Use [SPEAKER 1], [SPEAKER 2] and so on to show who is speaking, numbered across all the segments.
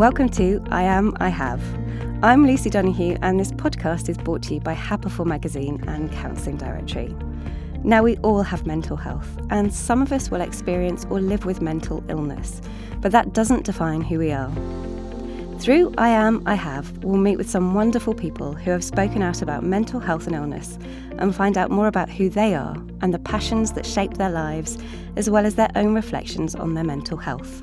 [SPEAKER 1] Welcome to I Am, I Have. I'm Lucy Donoghue, and this podcast is brought to you by Happiful Magazine and Counselling Directory. Now, we all have mental health, and some of us will experience or live with mental illness, but that doesn't define who we are. Through I Am, I Have, we'll meet with some wonderful people who have spoken out about mental health and illness and find out more about who they are and the passions that shape their lives, as well as their own reflections on their mental health.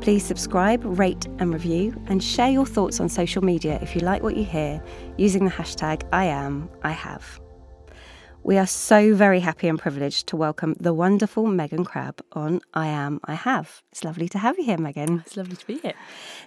[SPEAKER 1] Please subscribe, rate, and review, and share your thoughts on social media if you like what you hear using the hashtag I am, I have. We are so very happy and privileged to welcome the wonderful Megan Crabbe on I Am, I Have. It's lovely to have you here, Megan.
[SPEAKER 2] It's lovely to be here.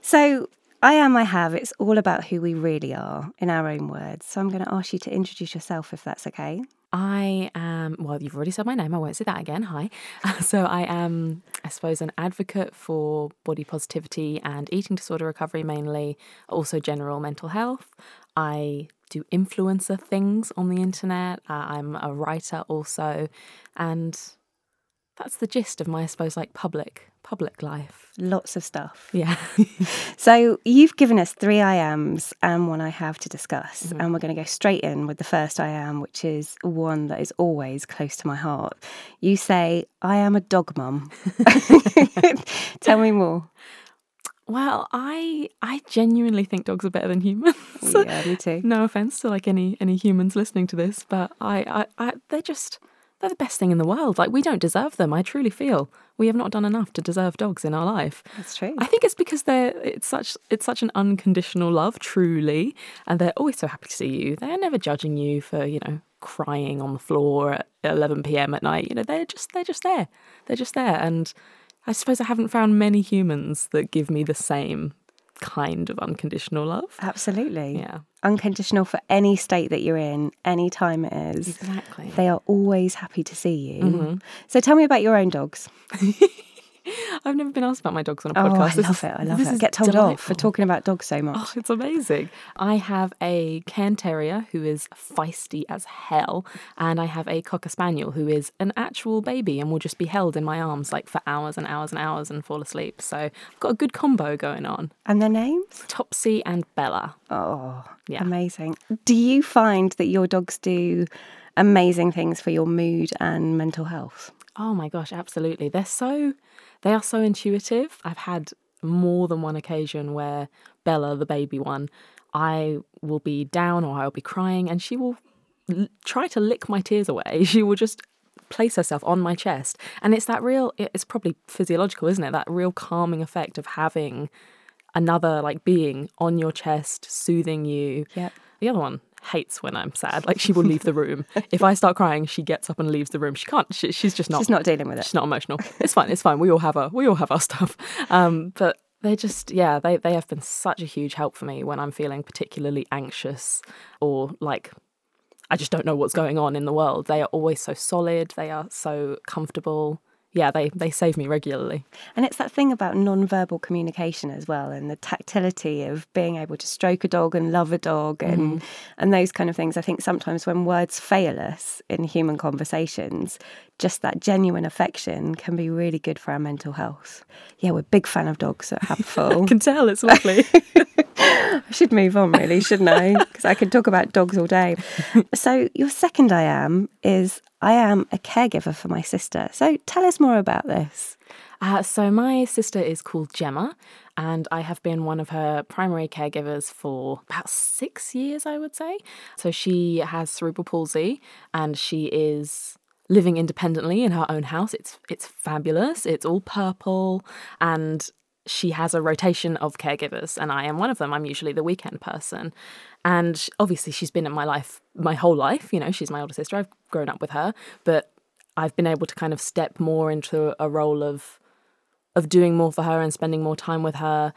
[SPEAKER 1] So, I Am, I Have, it's all about who we really are in our own words. So, I'm going to ask you to introduce yourself if that's okay.
[SPEAKER 2] I am, well, you've already said my name. I won't say that again. Hi. So, I am, I suppose, an advocate for body positivity and eating disorder recovery mainly, also general mental health. I do influencer things on the internet. Uh, I'm a writer also. And that's the gist of my, I suppose, like public public life.
[SPEAKER 1] Lots of stuff.
[SPEAKER 2] Yeah.
[SPEAKER 1] So, you've given us three I Ams and one I have to discuss.
[SPEAKER 2] Mm-hmm.
[SPEAKER 1] And we're going to go straight in with the first I Am, which is one that is always close to my heart. You say, I am a dog mum. Tell me more.
[SPEAKER 2] well, I I genuinely think dogs are better than humans.
[SPEAKER 1] yeah, me too.
[SPEAKER 2] no offense to like any any humans listening to this, but I, I, I they're just they're the best thing in the world. Like we don't deserve them. I truly feel we have not done enough to deserve dogs in our life.
[SPEAKER 1] That's true.
[SPEAKER 2] I think it's because they're it's such it's such an unconditional love, truly, and they're always so happy to see you. They're never judging you for you know crying on the floor at 11 p.m. at night. You know they're just they're just there. They're just there, and I suppose I haven't found many humans that give me the same kind of unconditional love.
[SPEAKER 1] Absolutely.
[SPEAKER 2] Yeah,
[SPEAKER 1] Unconditional for any state that you're in, any time it is.
[SPEAKER 2] exactly.
[SPEAKER 1] They are always happy to see you. Mm-hmm. So, tell me about your own dogs.
[SPEAKER 2] I've never been asked about my dogs on a podcast. Oh.
[SPEAKER 1] I
[SPEAKER 2] This
[SPEAKER 1] love
[SPEAKER 2] is-
[SPEAKER 1] it. I love it. Get told off for talking about dogs so much.
[SPEAKER 2] Oh, it's amazing. I have a Cairn Terrier who is feisty as hell, and I have a Cocker Spaniel who is an actual baby and will just be held in my arms like for hours and hours and hours and fall asleep. So I've got a good combo going on.
[SPEAKER 1] And their names?
[SPEAKER 2] Topsy and Bella.
[SPEAKER 1] Oh,
[SPEAKER 2] Yeah.
[SPEAKER 1] amazing. Do you find that your dogs do amazing things for your mood and mental health?
[SPEAKER 2] Oh my gosh, absolutely. They're so they are so intuitive. I've had more than one occasion where Bella, the baby one, I will be down or I'll be crying and she will l- try to lick my tears away. She will just place herself on my chest. And it's that real it's probably physiological, isn't it? That real calming effect of having another like being on your chest soothing you.
[SPEAKER 1] Yep.
[SPEAKER 2] The other one hates when I'm sad. Like she will leave the room. if I start crying, she gets up and leaves the room. She can't. She, she's just not.
[SPEAKER 1] She's not dealing with it.
[SPEAKER 2] She's not emotional. It's fine. It's fine. We all have our we all have our stuff. Um, but they just yeah they they have been such a huge help for me when I'm feeling particularly anxious or like I just don't know what's going on in the world. They are always so solid. They are so comfortable. Yeah, they they save me regularly.
[SPEAKER 1] And it's that thing about non-verbal communication as well, and the tactility of being able to stroke a dog and love a dog, and mm-hmm. and those kind of things. I think sometimes when words fail us in human conversations, just that genuine affection can be really good for our mental health. Yeah, we're a big fan of dogs at Happiful.
[SPEAKER 2] can tell it's lovely.
[SPEAKER 1] I should move on, really, shouldn't I? Because I could talk about dogs all day. So, your second I am is I am a caregiver for my sister. So, tell us more about this.
[SPEAKER 2] Uh, so my sister is called Gemma, and I have been one of her primary caregivers for about six years, I would say. So she has cerebral palsy, and she is living independently in her own house. It's it's fabulous. It's all purple, and she has a rotation of caregivers, and I am one of them. I'm usually the weekend person. And obviously, she's been in my life my whole life. You know, she's my older sister. I've grown up with her, but I've been able to kind of step more into a role of of doing more for her and spending more time with her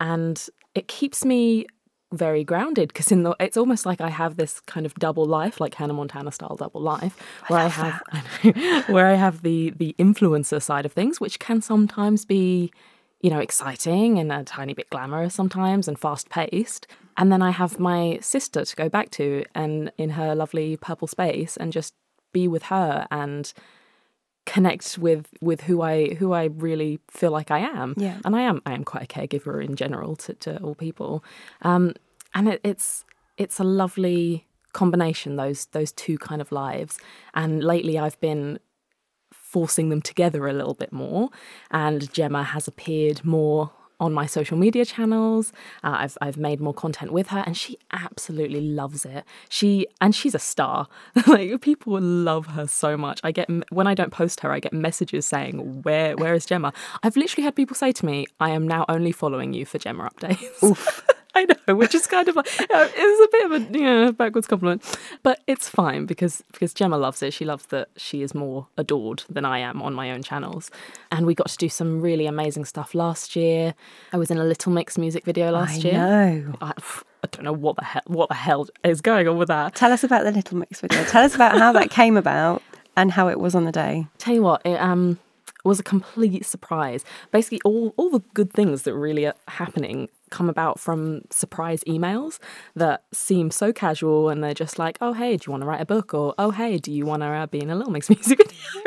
[SPEAKER 2] and it keeps me very grounded because in the it's almost like I have this kind of double life like Hannah Montana style double life where I, have I know, where I have the the influencer side of things which can sometimes be you know exciting and a tiny bit glamorous sometimes and fast paced and then I have my sister to go back to and in her lovely purple space and just be with her and connect with with who I who I really feel like I am.
[SPEAKER 1] Yeah.
[SPEAKER 2] And I am I am quite a caregiver in general to, to all people. Um, and it, it's it's a lovely combination those those two kind of lives. And lately I've been forcing them together a little bit more. And Gemma has appeared more on my social media channels. Uh, I've I've made more content with her, and she absolutely loves it. She and she's a star. like people love her so much. I get when I don't post her, I get messages saying, "Where where is Gemma?" I've literally had people say to me, "I am now only following you for Gemma updates." I know, which is kind of like uh, it's a bit of a you know, backwards compliment, but it's fine because because Gemma loves it. She loves that she is more adored than I am on my own channels, and we got to do some really amazing stuff last year. I was in a Little Mix music video last
[SPEAKER 1] I
[SPEAKER 2] year.
[SPEAKER 1] know.
[SPEAKER 2] I, I don't know what the hell what the hell is going on with that.
[SPEAKER 1] Tell us about the Little Mix video. Tell us about how that came about and how it was on the day.
[SPEAKER 2] Tell you what, it um was a complete surprise. Basically, all all the good things that really are happening come about from surprise emails that seem so casual and they're just like, oh, hey, do you want to write a book? Or, oh, hey, do you want to uh, be in a Little Mix music video?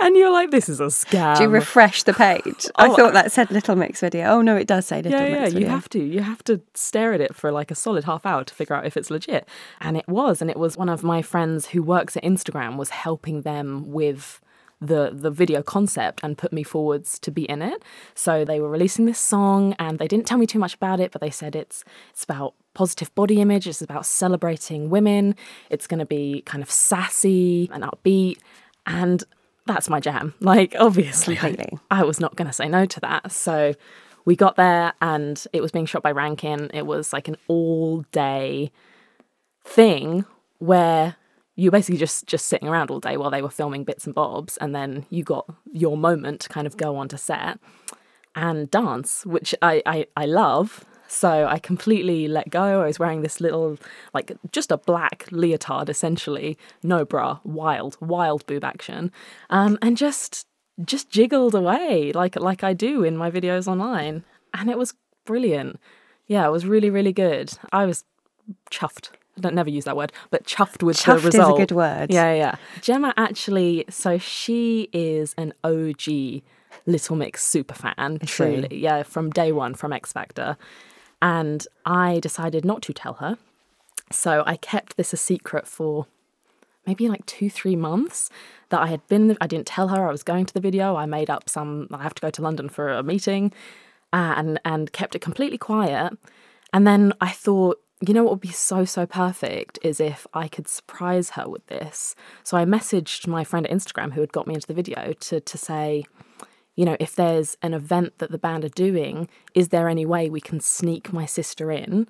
[SPEAKER 2] and you're like, this is a scam.
[SPEAKER 1] Do you refresh the page? I thought that said Little Mix video. Oh, no, it does say Little
[SPEAKER 2] yeah,
[SPEAKER 1] Mix
[SPEAKER 2] yeah,
[SPEAKER 1] video.
[SPEAKER 2] you have to. You have to stare at it for like a solid half hour to figure out if it's legit. And it was. And it was one of my friends who works at Instagram was helping them with the the video concept and put me forwards to be in it. So they were releasing this song and they didn't tell me too much about it, but they said it's it's about positive body image, it's about celebrating women, it's going to be kind of sassy and upbeat and that's my jam. Like obviously I, I was not going to say no to that. So we got there and it was being shot by Rankin. It was like an all day thing where you basically just just sitting around all day while they were filming bits and bobs and then you got your moment to kind of go onto set and dance which I, I i love. So i completely let go. I was wearing this little like just a black leotard essentially. No bra. Wild wild boob action. Um, and just just jiggled away like like i do in my videos online. And it was brilliant. Yeah it was really really good. I was chuffed I don't never use that word, but chuffed with
[SPEAKER 1] Chuffed
[SPEAKER 2] the
[SPEAKER 1] is a good word.
[SPEAKER 2] Yeah, yeah. Gemma actually, so she is an OG Little Mix super fan, truly. Yeah, from day one, from X Factor. And I decided not to tell her. So I kept this a secret for maybe like two, three months that I had been, I didn't tell her I was going to the video. I made up some, I have to go to London for a meeting uh, and, and kept it completely quiet. And then I thought, you know what would be so, so perfect is if I could surprise her with this. So I messaged my friend at Instagram who had got me into the video to, to say, you know, if there's an event that the band are doing, is there any way we can sneak my sister in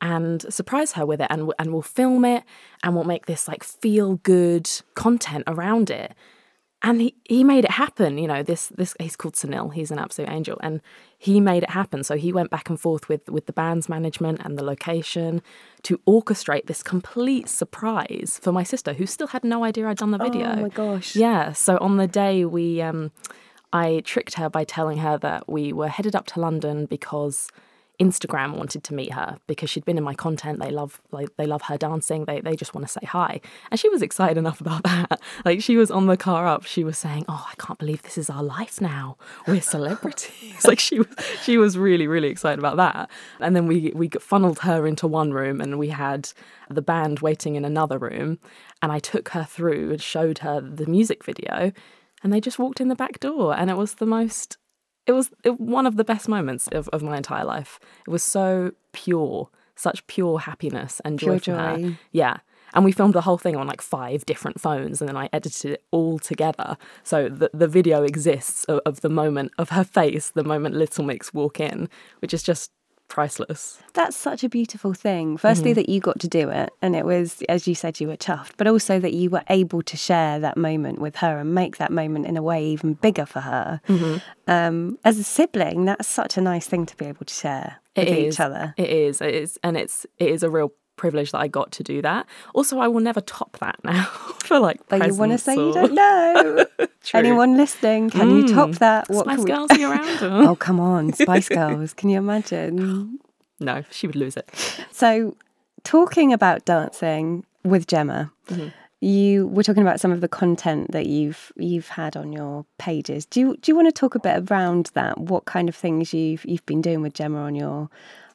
[SPEAKER 2] and surprise her with it? And, and we'll film it and we'll make this like feel good content around it. And he, he made it happen, you know. This this he's called Sunil. He's an absolute angel, and he made it happen. So he went back and forth with with the band's management and the location to orchestrate this complete surprise for my sister, who still had no idea I'd done the video.
[SPEAKER 1] Oh my gosh.
[SPEAKER 2] Yeah. So on the day we um I tricked her by telling her that we were headed up to London because Instagram wanted to meet her because she'd been in my content. They love like they love her dancing. They they just want to say hi. And she was excited enough about that. Like she was on the car up, she was saying, "Oh, I can't believe this is our life now. We're celebrities." like she was she was really really excited about that. And then we we funneled her into one room and we had the band waiting in another room and I took her through and showed her the music video and they just walked in the back door and it was the most it was one of the best moments of, of my entire life. It was so pure such pure happiness and joy
[SPEAKER 1] Pure
[SPEAKER 2] from her yeah. And we filmed the whole thing on like five different phones and then i edited it all together. So the, the video exists of, of the moment of her face the moment little mix walk in which is just priceless
[SPEAKER 1] That's such a beautiful thing. Firstly, that you got to do it, and it was, as you said, you were chuffed, but also that you were able to share that moment with her and make that moment in a way even bigger for her. Um, as a sibling, that's such a nice thing to be able to share with
[SPEAKER 2] It is.
[SPEAKER 1] each other.
[SPEAKER 2] It is. It is, and it's it is a real privilege that I got to do that. Also, I will never top that now for like.
[SPEAKER 1] But you want to say you don't know.
[SPEAKER 2] True.
[SPEAKER 1] Anyone listening, can you top
[SPEAKER 2] Mm.
[SPEAKER 1] that? What
[SPEAKER 2] Spice
[SPEAKER 1] we-
[SPEAKER 2] Girls are around.
[SPEAKER 1] Oh, come on, Spice Girls. Can you imagine?
[SPEAKER 2] no, she would lose it.
[SPEAKER 1] So, talking about dancing with Gemma,
[SPEAKER 2] Mm-hmm.
[SPEAKER 1] you were talking about some of the content that you've you've had on your pages. Do you do you want to talk a bit around that? What kind of things you've you've been doing with Gemma on your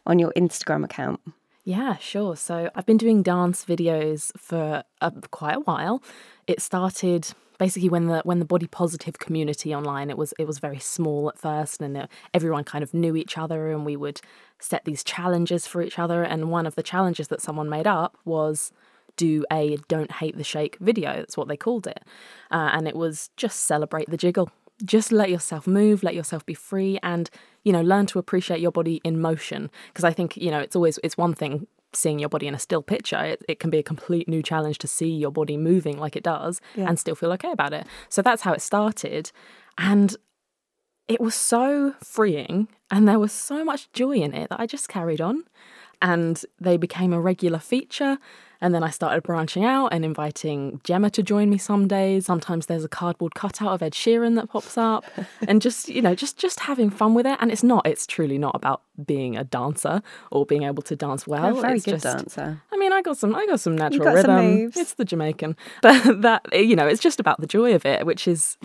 [SPEAKER 1] on your Instagram account?
[SPEAKER 2] Yeah, sure. So I've been doing dance videos for uh, quite a while. It started basically when the when the body positive community online it was it was very small at first and uh, everyone kind of knew each other and we would set these challenges for each other and one of the challenges that someone made up was do a don't hate the shake video that's what they called it uh, and it was just celebrate the jiggle just let yourself move let yourself be free and you know learn to appreciate your body in motion because i think you know it's always it's one thing seeing your body in a still picture, it, it can be a complete new challenge to see your body moving like it does yeah. and still feel okay about it. So that's how it started. And it was so freeing and there was so much joy in it that I just carried on. And they became a regular feature. And then I started branching out and inviting Gemma to join me some days. Sometimes there's a cardboard cutout of Ed Sheeran that pops up, and just you know, just just having fun with it. And it's not, it's truly not about being a dancer or being able to dance well.
[SPEAKER 1] A very
[SPEAKER 2] it's
[SPEAKER 1] good
[SPEAKER 2] just,
[SPEAKER 1] dancer.
[SPEAKER 2] I mean, I got some, I got some natural
[SPEAKER 1] got
[SPEAKER 2] rhythm.
[SPEAKER 1] some.
[SPEAKER 2] It's the Jamaican, but that you know, it's just about the joy of it, which is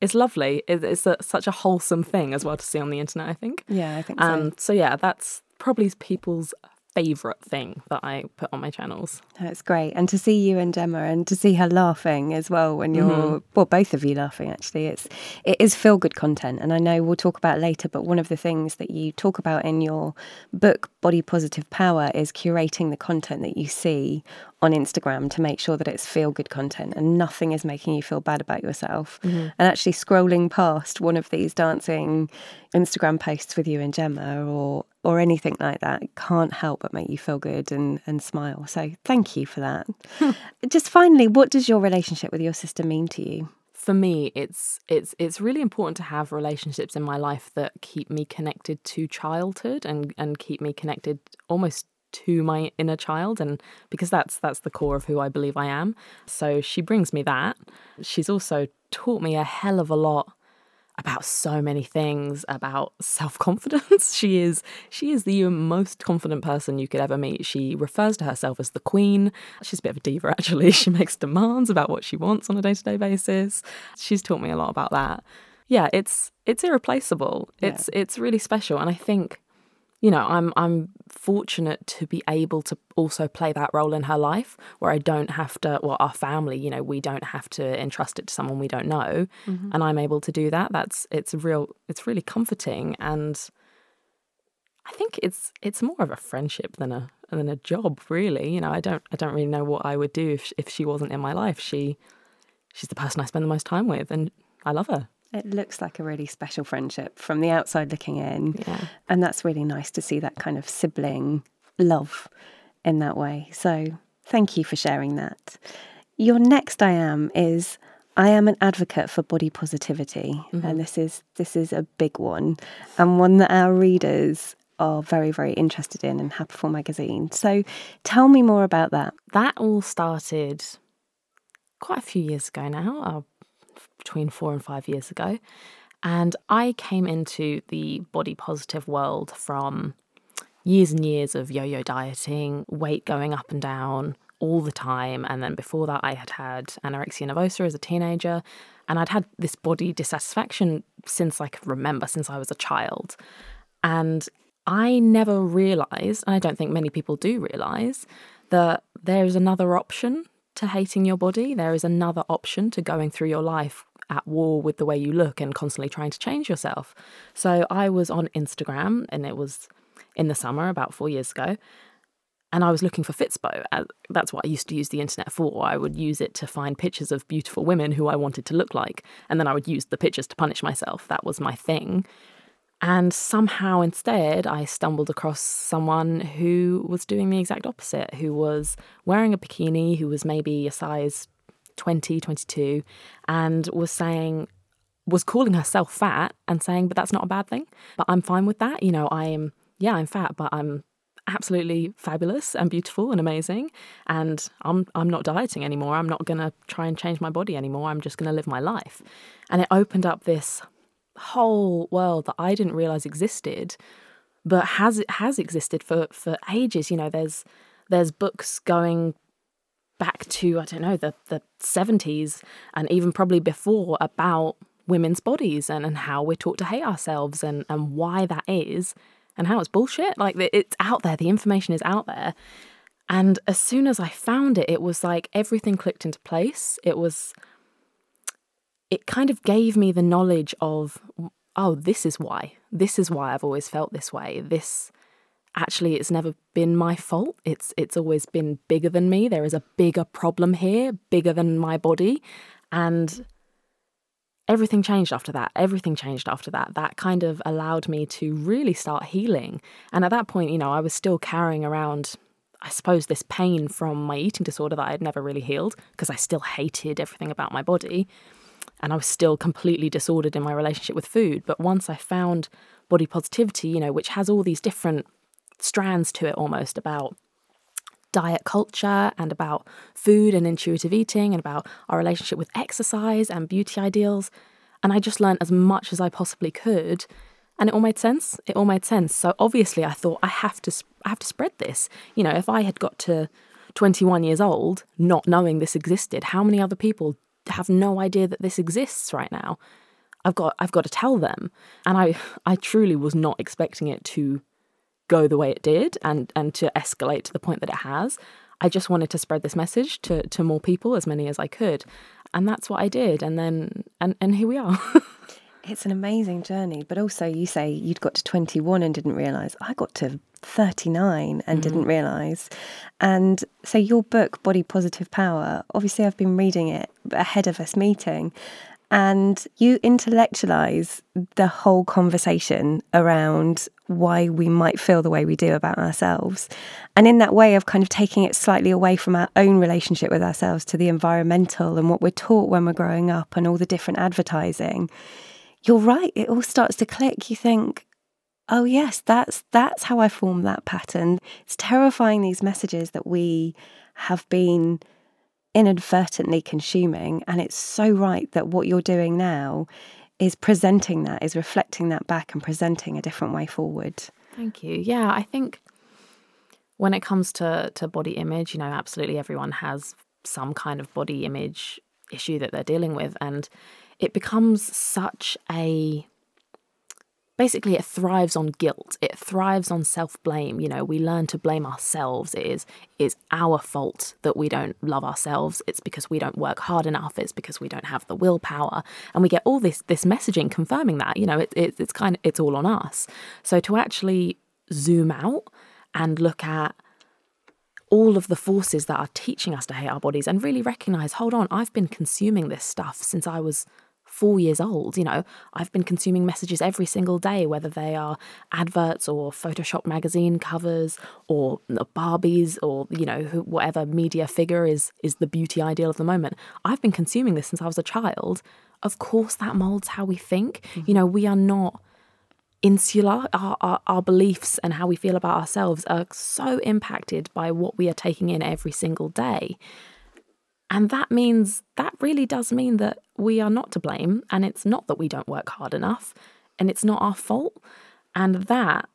[SPEAKER 2] it's lovely. It's a, such a wholesome thing as well to see on the internet. I think.
[SPEAKER 1] Yeah, I think so.
[SPEAKER 2] Um, so yeah, that's probably is people's favorite thing that I put on my channels.
[SPEAKER 1] That's great. And to see you and Gemma and to see her laughing as well when you're mm-hmm. well, both of you laughing actually. It's it is feel good content. And I know we'll talk about later, but one of the things that you talk about in your book, Body Positive Power, is curating the content that you see on Instagram to make sure that it's feel good content and nothing is making you feel bad about yourself. Mm-hmm. And actually scrolling past one of these dancing Instagram posts with you and Gemma or or anything like that can't help but make you feel good and, and smile. So thank you for that. Just finally, what does your relationship with your sister mean to you?
[SPEAKER 2] For me, it's it's it's really important to have relationships in my life that keep me connected to childhood and, and keep me connected almost to my inner child and because that's that's the core of who I believe I am. So she brings me that. She's also taught me a hell of a lot about so many things about self-confidence. she is she is the most confident person you could ever meet. She refers to herself as the queen. She's a bit of a diva actually. She makes demands about what she wants on a day-to-day basis. She's taught me a lot about that. Yeah, it's it's irreplaceable. Yeah. It's it's really special and I think you know, I'm I'm fortunate to be able to also play that role in her life where I don't have to well our family, you know, we don't have to entrust it to someone we don't know mm-hmm. and I'm able to do that. That's it's real it's really comforting and I think it's it's more of a friendship than a than a job really. You know, I don't I don't really know what I would do if if she wasn't in my life. She she's the person I spend the most time with and I love her.
[SPEAKER 1] It looks like a really special friendship from the outside looking in.
[SPEAKER 2] Yeah.
[SPEAKER 1] And that's really nice to see that kind of sibling love in that way. So thank you for sharing that. Your next I am is I am an advocate for body positivity. Mm-hmm. And this is this is a big one and one that our readers are very, very interested in and in Happiful magazine. So tell me more about that.
[SPEAKER 2] That all started quite a few years ago now. Uh, between four and five years ago. And I came into the body positive world from years and years of yo yo dieting, weight going up and down all the time. And then before that, I had had anorexia nervosa as a teenager. And I'd had this body dissatisfaction since I could remember, since I was a child. And I never realized, and I don't think many people do realize, that there's another option to hating your body. There is another option to going through your life at war with the way you look and constantly trying to change yourself. So I was on Instagram and it was in the summer about four years ago. And I was looking for Fitspo. Uh, that's what I used to use the internet for. I would use it to find pictures of beautiful women who I wanted to look like. And then I would use the pictures to punish myself. That was my thing. And somehow instead, I stumbled across someone who was doing the exact opposite, who was wearing a bikini, who was maybe a size 20, 22, and was saying, was calling herself fat and saying, but that's not a bad thing. But I'm fine with that. You know, I am, yeah, I'm fat, but I'm absolutely fabulous and beautiful and amazing. And I'm I'm not dieting anymore. I'm not gonna try and change my body anymore. I'm just gonna live my life. And it opened up this whole world that I didn't realize existed, but has has existed for for ages. You know, there's there's books going back to, I don't know, the, the 70s and even probably before about women's bodies and, and how we're taught to hate ourselves and, and why that is and how it's bullshit. Like it's out there, the information is out there. And as soon as I found it, it was like everything clicked into place. It was, it kind of gave me the knowledge of, oh, this is why. This is why I've always felt this way. This actually it's never been my fault. It's it's always been bigger than me. There is a bigger problem here, bigger than my body. And everything changed after that. Everything changed after that. That kind of allowed me to really start healing. And at that point, you know, I was still carrying around, I suppose, this pain from my eating disorder that I had never really healed because I still hated everything about my body. And I was still completely disordered in my relationship with food. But once I found body positivity, you know, which has all these different strands to it almost about diet culture and about food and intuitive eating and about our relationship with exercise and beauty ideals. And I just learned as much as I possibly could. And it all made sense. It all made sense. So obviously, I thought I have to, I have to spread this. You know, if I had got to 21 years old, not knowing this existed, how many other people have no idea that this exists right now? I've got, I've got to tell them. And I, I truly was not expecting it to go the way it did and and to escalate to the point that it has. I just wanted to spread this message to to more people, as many as I could, and that's what I did. And then and and here we are.
[SPEAKER 1] it's an amazing journey, but also you say you'd got to twenty one and didn't realize. I got to 39 and mm. didn't realize. And so, your book, Body Positive Power, obviously, I've been reading it ahead of us meeting, and you intellectualize the whole conversation around why we might feel the way we do about ourselves. And in that way of kind of taking it slightly away from our own relationship with ourselves to the environmental and what we're taught when we're growing up and all the different advertising, you're right, it all starts to click. You think, oh yes, that's that's how I form that pattern. It's terrifying these messages that we have been inadvertently consuming. And it's so right that what you're doing now is presenting that, is reflecting that back and presenting a different way forward.
[SPEAKER 2] Thank you. Yeah, I think when it comes to, to body image, you know, absolutely everyone has some kind of body image issue that they're dealing with. And it becomes such a basically it thrives on guilt. It thrives on self-blame. You know we learn to blame ourselves. It is is our fault that we don't love ourselves. It's because we don't work hard enough. It's because we don't have the willpower. And we get all this this messaging confirming that. You know it, it, it's kind of it's all on us. So to actually zoom out and look at all of the forces that are teaching us to hate our bodies and really recognize hold on i've been consuming this stuff since i was four years old. You know, I've been consuming messages every single day, whether they are adverts or Photoshop magazine covers or Barbies or you know whatever media figure is is the beauty ideal of the moment. I've been consuming this since I was a child. Of course, that molds how we think. Mm-hmm. You know, we are not insular. Our, our, our beliefs and how we feel about ourselves are so impacted by what we are taking in every single day. And that means, that really does mean that we are not to blame. And it's not that we don't work hard enough and it's not our fault. And that,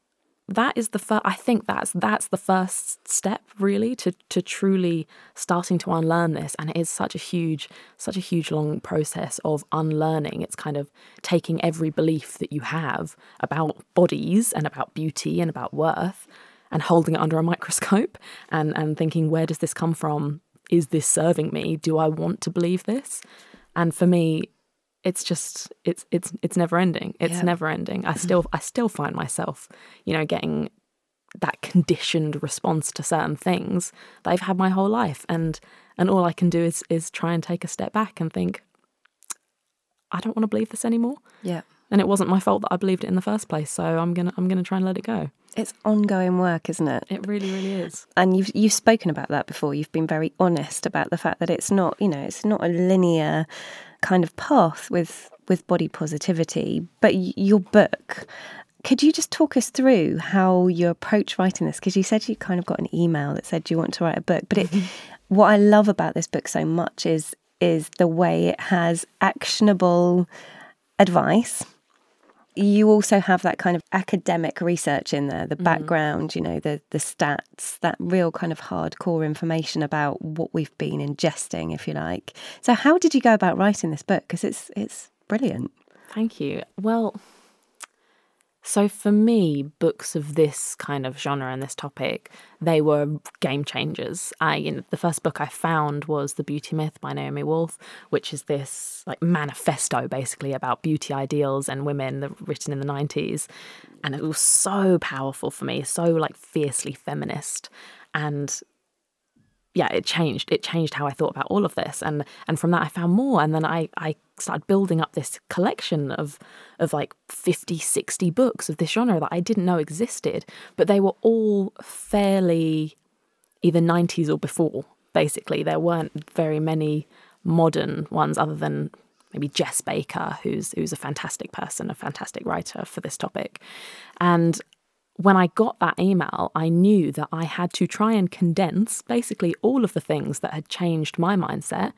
[SPEAKER 2] that is the first, I think that's, that's the first step really to, to truly starting to unlearn this. And it is such a huge, such a huge long process of unlearning. It's kind of taking every belief that you have about bodies and about beauty and about worth and holding it under a microscope and, and thinking, where does this come from? Is this serving me? Do I want to believe this? And for me, it's just it's it's it's never ending. It's yeah. never ending. I mm-hmm. still I still find myself, you know, getting that conditioned response to certain things that I've had my whole life and and all I can do is is try and take a step back and think I don't want to believe this anymore.
[SPEAKER 1] Yeah.
[SPEAKER 2] And it wasn't my fault that I believed it in the first place, so I'm going to I'm to try and let it go.
[SPEAKER 1] It's ongoing work, isn't it?
[SPEAKER 2] It really, really is.
[SPEAKER 1] And you've you've spoken about that before. You've been very honest about the fact that it's not, you know, it's not a linear kind of path with with body positivity. But your book, could you just talk us through how you approach writing this? Because you said you kind of got an email that said you want to write a book. But it, what I love about this book so much is is the way it has actionable advice you also have that kind of academic research in there, the background, mm. you know, the the stats, that real kind of hardcore information about what we've been ingesting, if you like. So, how did you go about writing this book? Because it's it's brilliant.
[SPEAKER 2] Thank you. Well, so for me, books of this kind of genre and this topic, they were game changers. I, you know, the first book I found was The Beauty Myth by Naomi Wolf, which is this like manifesto basically about beauty ideals and women written in the 90s. And it was so powerful for me, so like fiercely feminist. And yeah, it changed. It changed how I thought about all of this, and and from that I found more, and then I I started building up this collection of of like 50, 60 books of this genre that I didn't know existed, but they were all fairly either nineties or before. Basically, there weren't very many modern ones other than maybe Jess Baker, who's who's a fantastic person, a fantastic writer for this topic, and when I got that email, I knew that I had to try and condense basically all of the things that had changed my mindset,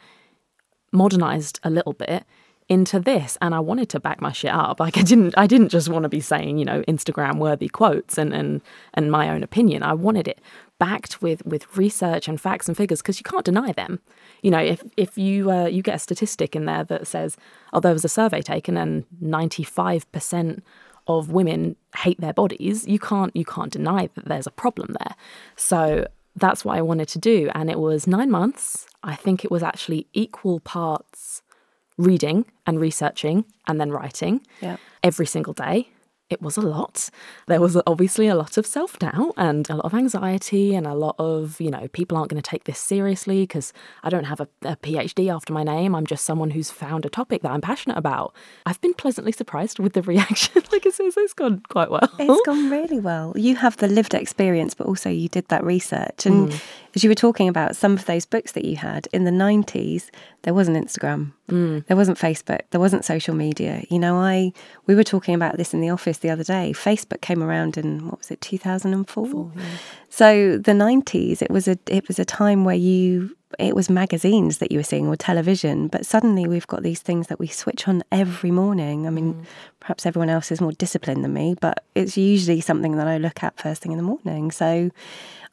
[SPEAKER 2] modernized a little bit into this and I wanted to back my shit up. Like I didn't I didn't just want to be saying, you know, Instagram worthy quotes and and and my own opinion. I wanted it backed with with research and facts and figures because you can't deny them. You know, if if you uh, you get a statistic in there that says, oh, there was a survey taken and 95% of women hate their bodies, you can't you can't deny that there's a problem there. So that's what I wanted to do, and it was nine months. I think it was actually equal parts reading and researching and then writing
[SPEAKER 1] yeah.
[SPEAKER 2] every single day it was a lot. There was obviously a lot of self doubt and a lot of anxiety, and a lot of, you know, people aren't going to take this seriously because I don't have a, a, PhD after my name. I'm just someone who's found a topic that I'm passionate about. I've been pleasantly surprised with the reaction. like I said, it's gone quite well.
[SPEAKER 1] It's gone really well. You have the lived experience, but also you did that research. And mm. As you were talking about some of those books that you had in the 90s, there wasn't Instagram, mm. there wasn't Facebook, there wasn't social media. You know, I we were talking about this in the office the other day. Facebook came around in what was it, two thousand and four? So the nineties, it was a it was a time where you it was magazines that you were seeing or television, but suddenly we've got these things that we switch on every morning. I mean, mm. perhaps everyone else is more disciplined than me, but it's usually something that I look at first thing in the morning. So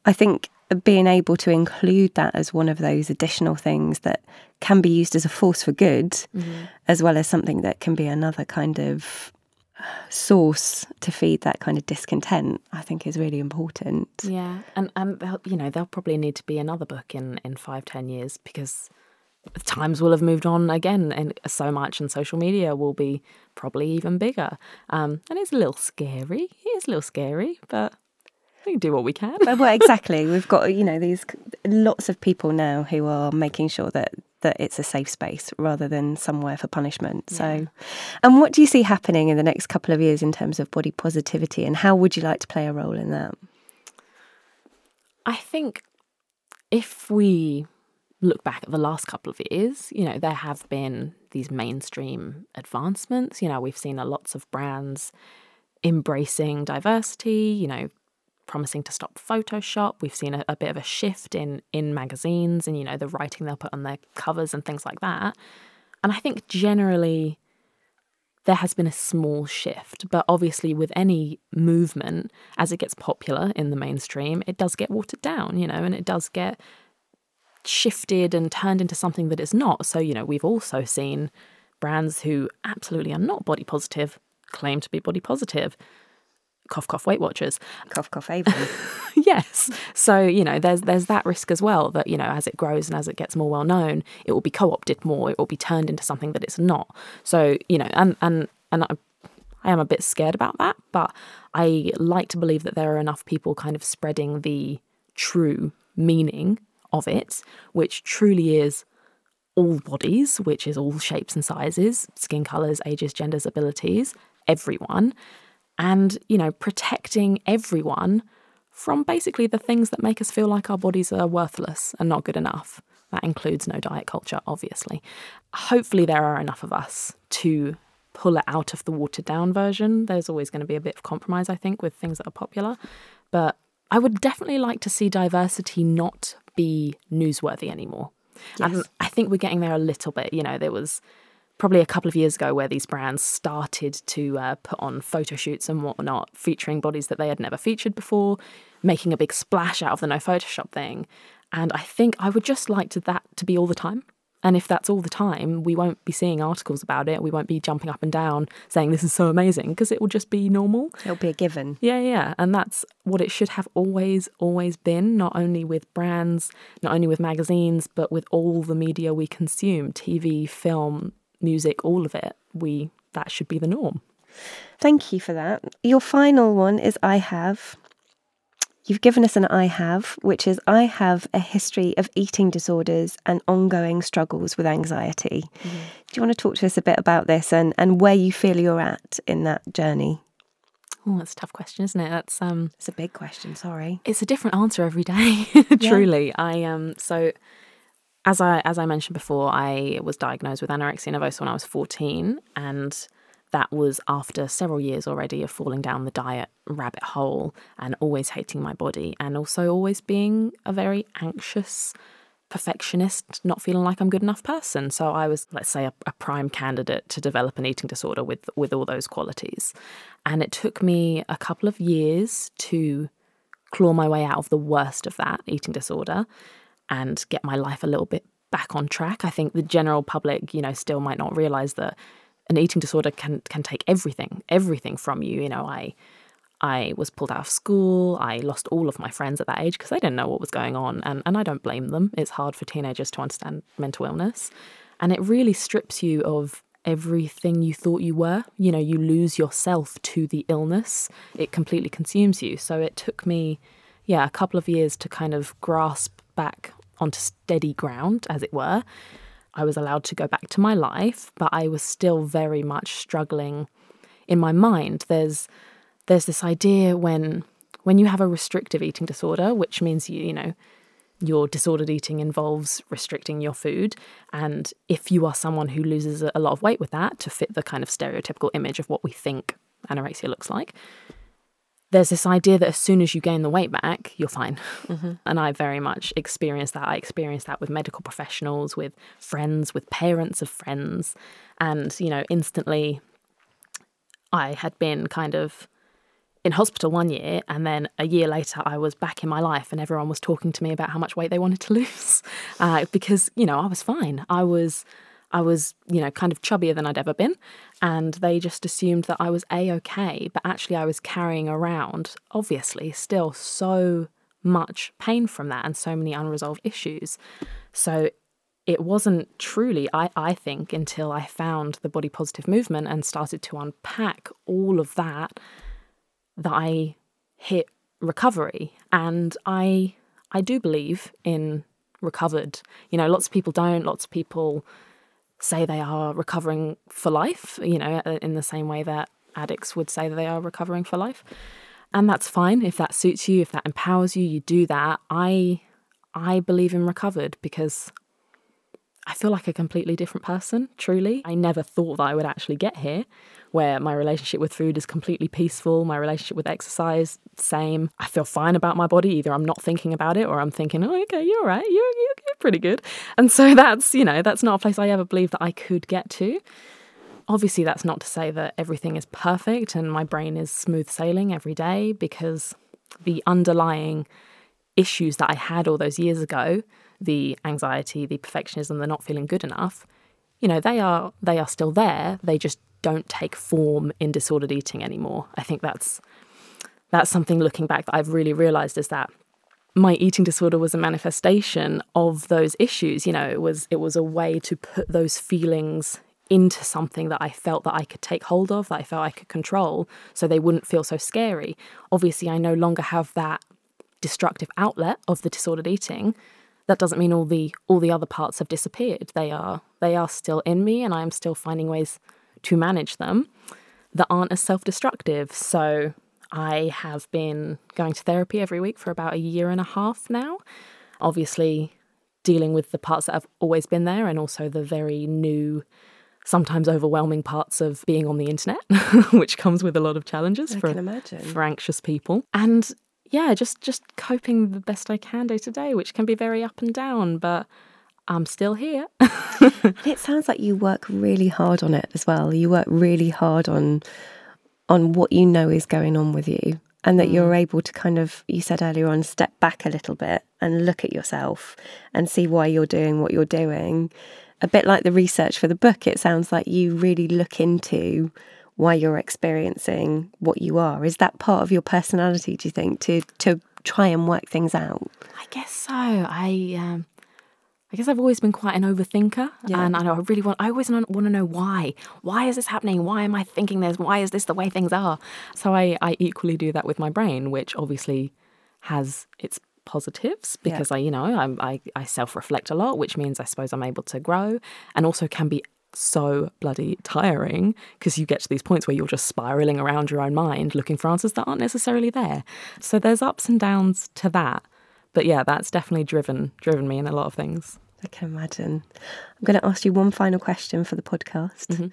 [SPEAKER 1] I think being able to include that as one of those additional things that can be used as a force for good, mm-hmm. as well as something that can be another kind of source to feed that kind of discontent, I think is really important.
[SPEAKER 2] Yeah, and and you know there'll probably need to be another book in in five ten years because times will have moved on again and so much and social media will be probably even bigger um, and it's a little scary it is a little scary but we do what we can.
[SPEAKER 1] well, exactly. We've got you know these lots of people now who are making sure that that it's a safe space rather than somewhere for punishment. Yeah. So, and what do you see happening in the next couple of years in terms of body positivity, and how would you like to play a role in that?
[SPEAKER 2] I think if we look back at the last couple of years, you know, there have been these mainstream advancements. You know, we've seen lots of brands embracing diversity, you know, promising to stop Photoshop. We've seen a, a, bit of a shift in in magazines and you know the writing they'll put on their covers and things like that. And I think generally there has been a small shift, but obviously with any movement as it gets popular in the mainstream, it does get watered down, you know, and it does get shifted and turned into something that it's not. So, you know, we've also seen brands who absolutely are not body positive claim to be body positive cough cough Weight Watchers.
[SPEAKER 1] Cough cough Avon.
[SPEAKER 2] yes. So, you know, there's there's that risk as well that, you know, as it grows and as it gets more well known, it will be co-opted more, it will be turned into something that it's not. So, you know, and and and I, I am a bit scared about that, but I like to believe that there are enough people kind of spreading the true meaning of it, which truly is all bodies, which is all shapes and sizes, skin colours, ages, genders, abilities, everyone and, you know, protecting everyone from basically the things that make us feel like our bodies are worthless and not good enough. That includes no diet culture, obviously. Hopefully, there are enough of us to pull it out of the watered down version. There's always going to be a bit of compromise, I think, with things that are popular. But I would definitely like to see diversity not be newsworthy anymore. Yes. And I think we're getting there a little bit. You know, there was probably a couple of years ago where these brands started to uh, put on photo shoots and whatnot featuring bodies that they had never featured before, making a big splash out of the no Photoshop thing. And I think I would just like to that to be all the time. And if that's all the time, we won't be seeing articles about it. We won't be jumping up and down saying this is so amazing because it will just be normal.
[SPEAKER 1] It'll be a given.
[SPEAKER 2] Yeah, yeah. And that's what it should have always, always been, not only with brands, not only with magazines, but with all the media we consume TV, film, music, all of it. We that should be the norm.
[SPEAKER 1] Thank you for that. Your final one is I have. You've given us an I have, which is I have a history of eating disorders and ongoing struggles with anxiety. Mm-hmm. Do you want to talk to us a bit about this and, and where you feel you're at in that journey?
[SPEAKER 2] Oh, that's a tough question, isn't it? That's um
[SPEAKER 1] It's a big question, sorry.
[SPEAKER 2] It's a different answer every day. Truly. Yeah. I um so as I as I mentioned before, I was diagnosed with anorexia nervosa when I was 14 and that was after several years already of falling down the diet rabbit hole and always hating my body and also always being a very anxious perfectionist, not feeling like I'm good enough person. So I was, let's say, a, a, prime candidate to develop an eating disorder with with all those qualities. And it took me a couple of years to claw my way out of the worst of that eating disorder and get my life a little bit back on track. I think the general public, you know, still might not realize that an eating disorder can can take everything, everything from you. You know, I I was pulled out of school. I lost all of my friends at that age because they didn't know what was going on, and and I don't blame them. It's hard for teenagers to understand mental illness, and it really strips you of everything you thought you were. You know, you lose yourself to the illness. It completely consumes you. So it took me, yeah, a couple of years to kind of grasp back onto steady ground, as it were. I was allowed to go back to my life, but I was still very much struggling in my mind. There's there's this idea when when you have a restrictive eating disorder, which means you, you know, your disordered eating involves restricting your food. And if you are someone who loses a lot of weight with that to fit the kind of stereotypical image of what we think anorexia looks like, there's this idea that as soon as you gain the weight back, you're fine. Mm-hmm. And I very much experienced that. I experienced that with medical professionals, with friends, with parents of friends. And, you know, instantly I had been kind of in hospital one year, and then a year later, I was back in my life, and everyone was talking to me about how much weight they wanted to lose uh, because you know I was fine. I was I was, you know, kind of chubbier than I'd ever been. And they just assumed that I was A OK. But actually, I was carrying around, obviously, still so much pain from that and so many unresolved issues. So it wasn't truly, I, I think, until I found the body positive movement and started to unpack all of that, that I hit recovery. And I I do believe in recovered. You know, lots of people don't, lots of people say they are recovering for life, you know, uh, in the same way that addicts would say that they are recovering for life. And that's fine if that suits you, if that empowers you, you do that. I I believe in recovered because I feel like a completely different person, truly. I never thought that I would actually get here where my relationship with food is completely peaceful, my relationship with exercise, same. I feel fine about my body. Either I'm not thinking about it or I'm thinking, oh, okay, you're all right, you're, you're pretty good. And so that's, you know, that's not a place I ever believed that I could get to. Obviously, that's not to say that everything is perfect and my brain is smooth sailing every day because the underlying issues that I had all those years ago, the anxiety, the perfectionism, the not feeling good enough, you know, they are they are still there. They just don't take form in disordered eating anymore. I think that's that's something looking back that I've really realized is that my eating disorder was a manifestation of those issues. You know, it was it was a way to put those feelings into something that I felt that I could take hold of, that I felt I could control, so they wouldn't feel so scary. Obviously, I no longer have that destructive outlet of the disordered eating. That doesn't mean all the all the other parts have disappeared. They are they are still in me and I am still finding ways to manage them that aren't as self destructive. So I have been going to therapy every week for about a year and a half now. Obviously, dealing with the parts that have always been there and also the very new, sometimes overwhelming parts of being on the internet, which comes with a lot of challenges
[SPEAKER 1] I
[SPEAKER 2] for, for anxious people. And yeah, just just coping the best I can day to day, which can be very up and down, but I'm still here.
[SPEAKER 1] it sounds like you work really hard on it as well. You work really hard on on what you know is going on with you and that mm. you're able to kind of you said earlier on step back a little bit and look at yourself and see why you're doing what you're doing. A bit like the research for the book, it sounds like you really look into why you're experiencing what you are. Is that part of your personality, do you think, to to try and work things out?
[SPEAKER 2] I guess so. I um I guess I've always been quite an overthinker, yeah. and I know I really want. I always want to know why. Why is this happening? Why am I thinking this? Why is this the way things are? So I, I equally do that with my brain, which obviously has its positives because yeah. I, you know, I'm, I I self reflect a lot, which means I suppose I'm able to grow, and also can be so bloody tiring because you get to these points where you're just spiraling around your own mind looking for answers that aren't necessarily there. So there's ups and downs to that. But yeah, that's definitely driven driven me in a lot of things.
[SPEAKER 1] I can imagine. I'm going to ask you one final question for the podcast, mm-hmm.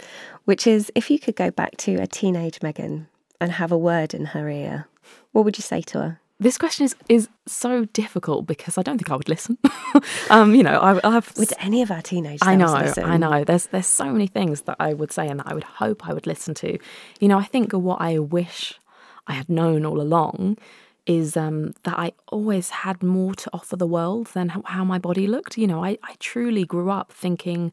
[SPEAKER 1] which is if you could go back to a teenage Megan and have a word in her ear, what would you say to her?
[SPEAKER 2] This question is, is so difficult because I don't think I would listen. um, you know, I, have
[SPEAKER 1] would any of our teenagers?
[SPEAKER 2] I know,
[SPEAKER 1] listen?
[SPEAKER 2] I know. There's there's so many things that I would say and that I would hope I would listen to. You know, I think what I wish I had known all along is um, that I always had more to offer the world than how my body looked. You know, I, I truly grew up thinking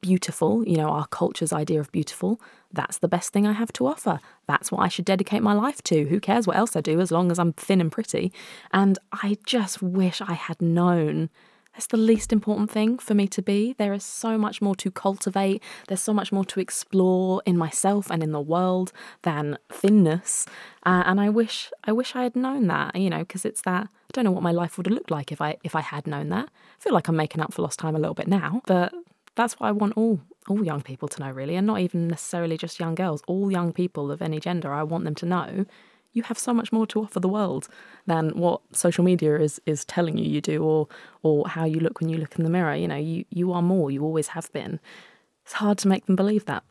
[SPEAKER 2] beautiful, you know, our culture's idea of beautiful, that's the best thing I have to offer. That's what I should dedicate my life to. Who cares what else I do as long as I'm thin and pretty? And I just wish I had known it's the least important thing for me to be. There is so much more to cultivate, there's so much more to explore in myself and in the world than thinness. Uh, and I wish I wish I had known that, you know, because it's that I don't know what my life would have looked like if I if I had known that. I feel like I'm making up for lost time a little bit now, but that's what I want all all young people to know really, and not even necessarily just young girls. All young people of any gender, I want them to know you have so much more to offer the world than what social media is is telling you you do or or how you look when you look in the mirror. You know you you are more you always have been. It's hard to make them believe that.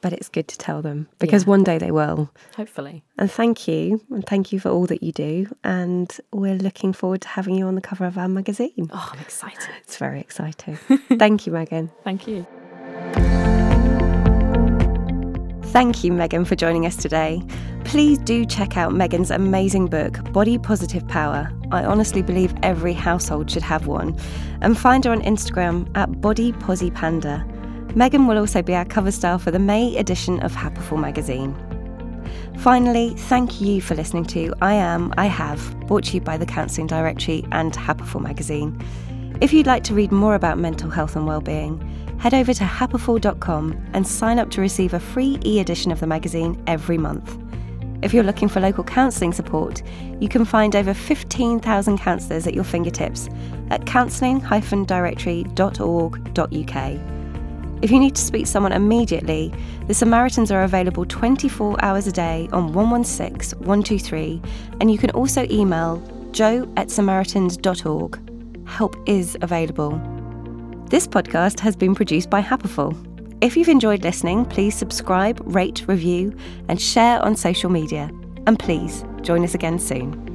[SPEAKER 1] But it's good to tell them because yeah. one day they will.
[SPEAKER 2] Hopefully.
[SPEAKER 1] And thank you and thank you for all that you do. And we're looking forward to having you on the cover of our magazine.
[SPEAKER 2] Oh i'm excited.
[SPEAKER 1] It's very exciting. Thank you megan.
[SPEAKER 2] Thank you
[SPEAKER 1] Thank you, Megan, for joining us today. Please do check out Megan's amazing book, Body Positive Power. I honestly believe every household should have one. And find her on Instagram at Body. Megan will also be our cover star for the May edition of Happiful magazine. Finally, thank you for listening to I Am, I Have, brought to you by the Counselling Directory and Happiful magazine. If you'd like to read more about mental health and well-being, head over to happiful.com and sign up to receive a free e edition of the magazine every month. If you're looking for local counselling support, you can find over 15,000 counsellors at your fingertips at counselling-directory.org.uk. If you need to speak to someone immediately, the Samaritans are available 24 hours a day on 116 123, and you can also email jo at samaritans.org. Help is available. This podcast has been produced by Happiful. If you've enjoyed listening, please subscribe, rate, review, and share on social media. And please join us again soon.